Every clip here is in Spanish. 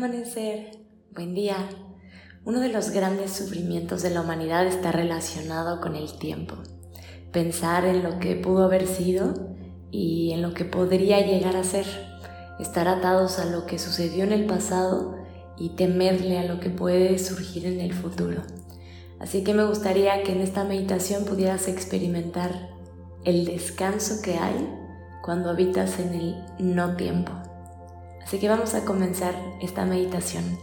amanecer, buen día. Uno de los grandes sufrimientos de la humanidad está relacionado con el tiempo. Pensar en lo que pudo haber sido y en lo que podría llegar a ser. Estar atados a lo que sucedió en el pasado y temerle a lo que puede surgir en el futuro. Así que me gustaría que en esta meditación pudieras experimentar el descanso que hay cuando habitas en el no tiempo. Así que vamos a comenzar esta meditación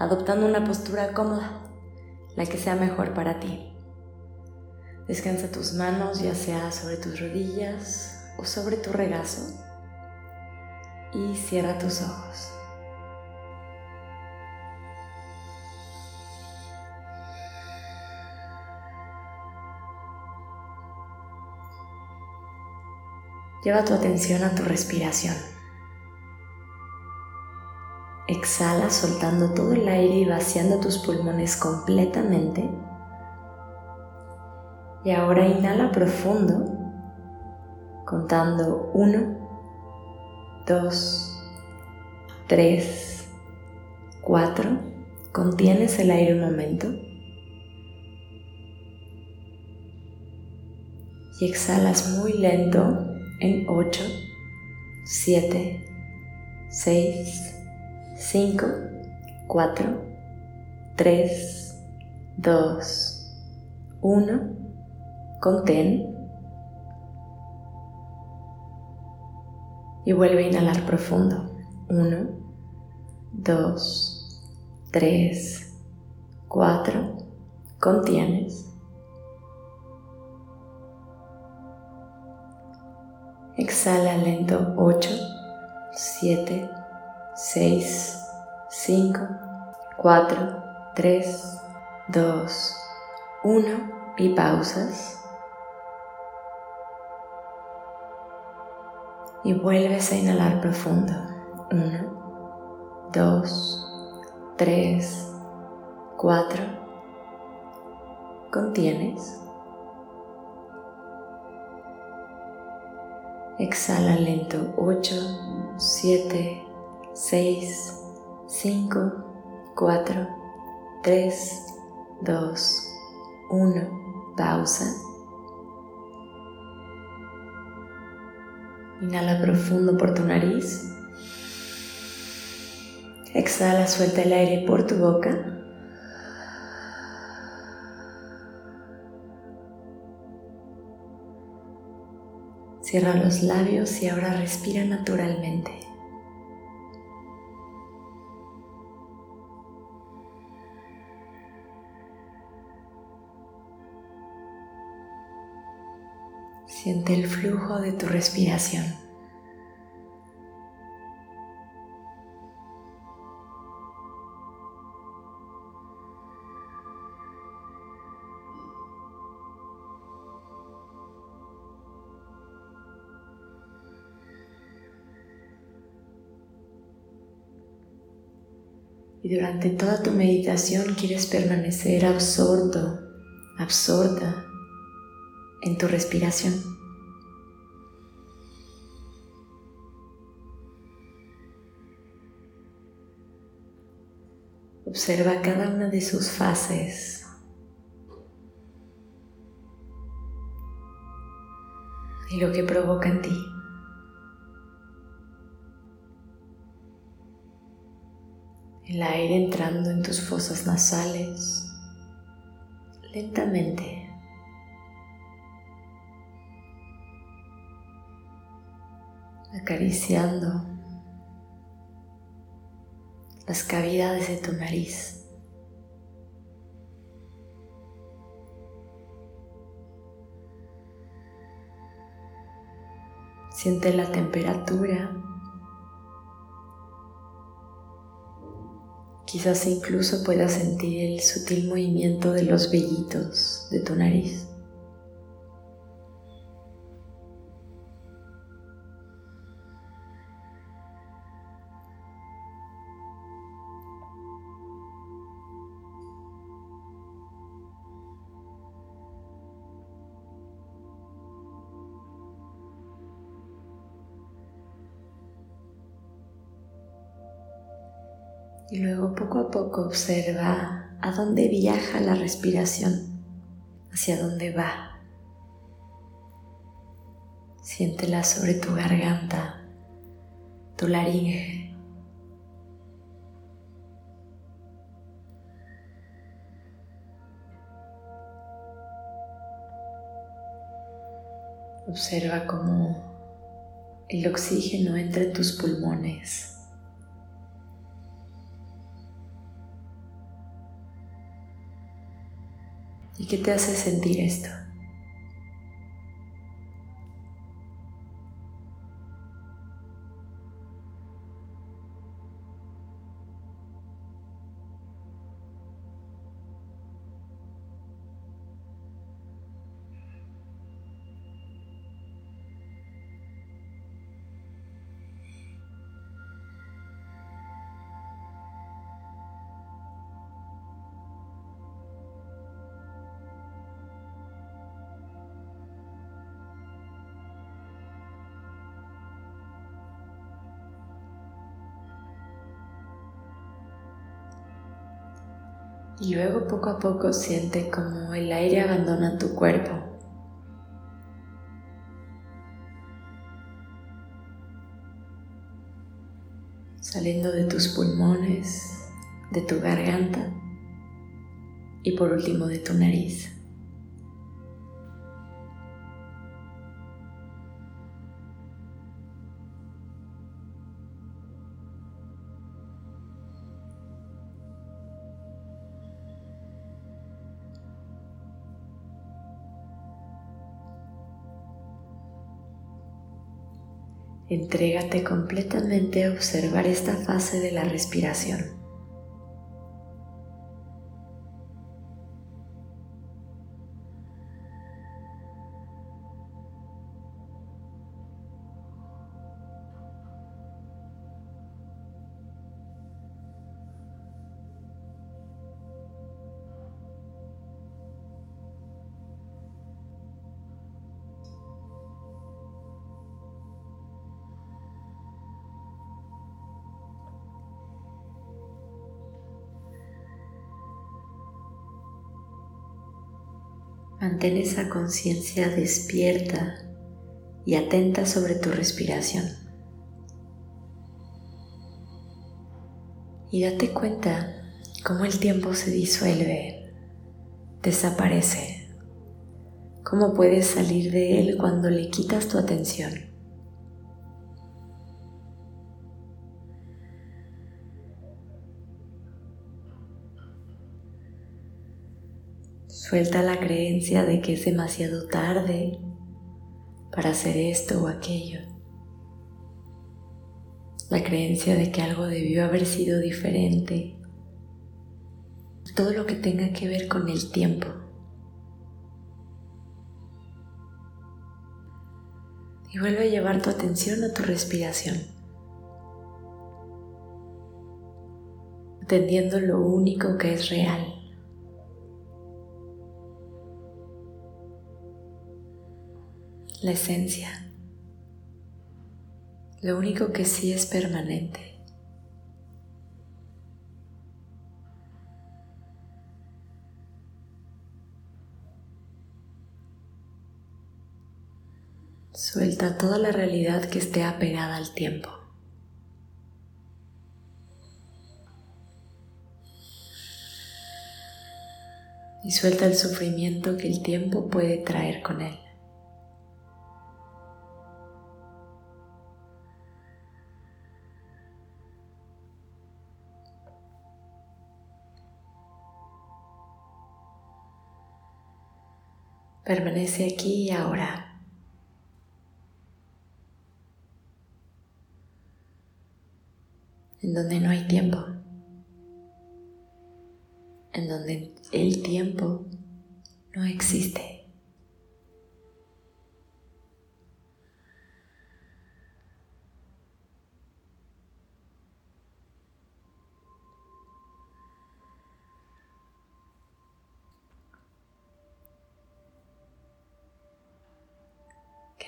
adoptando una postura cómoda, la que sea mejor para ti. Descansa tus manos ya sea sobre tus rodillas o sobre tu regazo y cierra tus ojos. Lleva tu atención a tu respiración. Exhala soltando todo el aire y vaciando tus pulmones completamente. Y ahora inhala profundo, contando 1, 2, 3, 4. Contienes el aire un momento. Y exhalas muy lento en 8, 7, 6, 5, 4, 3, 2, 1. Contén. Y vuelve a inhalar profundo. 1, 2, 3, 4. Contienes. Exhala lento 8, 7, 6, 5, 4, 3, 2, 1 y pausas. Y vuelves a inhalar profundo. 1, 2, 3, 4. Contienes. Exhala lento 8, 7, 6, 5, 4, 3, 2, 1. Pausa. Inhala profundo por tu nariz. Exhala, suelta el aire por tu boca. Cierra los labios y ahora respira naturalmente. Siente el flujo de tu respiración. Y durante toda tu meditación quieres permanecer absorto, absorta en tu respiración. Observa cada una de sus fases. Y lo que provoca en ti. El aire entrando en tus fosas nasales lentamente. Acariciando las cavidades de tu nariz. Siente la temperatura. Quizás incluso puedas sentir el sutil movimiento de los vellitos de tu nariz. Y luego poco a poco observa a dónde viaja la respiración, hacia dónde va. Siéntela sobre tu garganta, tu laringe. Observa cómo el oxígeno entra en tus pulmones. Qué te hace sentir esto? Y luego poco a poco siente como el aire abandona tu cuerpo. Saliendo de tus pulmones, de tu garganta y por último de tu nariz. Entrégate completamente a observar esta fase de la respiración. Mantén esa conciencia despierta y atenta sobre tu respiración. Y date cuenta cómo el tiempo se disuelve, desaparece, cómo puedes salir de él cuando le quitas tu atención. Suelta la creencia de que es demasiado tarde para hacer esto o aquello. La creencia de que algo debió haber sido diferente. Todo lo que tenga que ver con el tiempo. Y vuelve a llevar tu atención a tu respiración. Entendiendo lo único que es real. La esencia. Lo único que sí es permanente. Suelta toda la realidad que esté apegada al tiempo. Y suelta el sufrimiento que el tiempo puede traer con él. Permanece aquí y ahora. En donde no hay tiempo. En donde el tiempo no existe.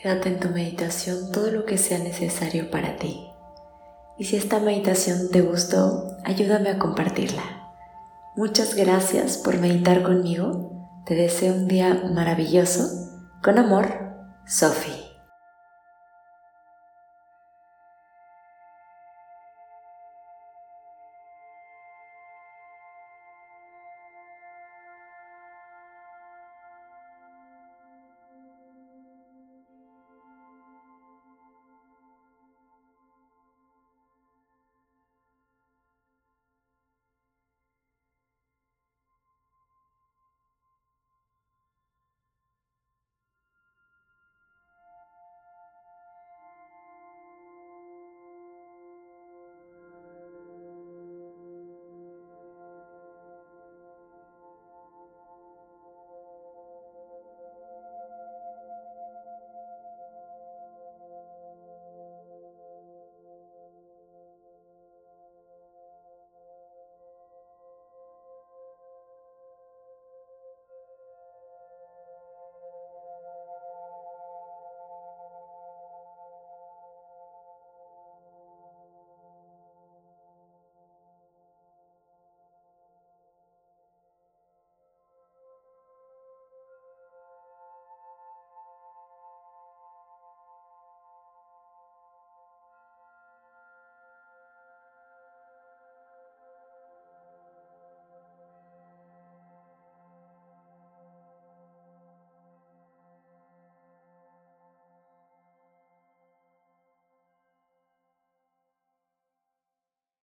Quédate en tu meditación todo lo que sea necesario para ti Y si esta meditación te gustó, ayúdame a compartirla. Muchas gracias por meditar conmigo. Te deseo un día maravilloso. Con amor, Sophie.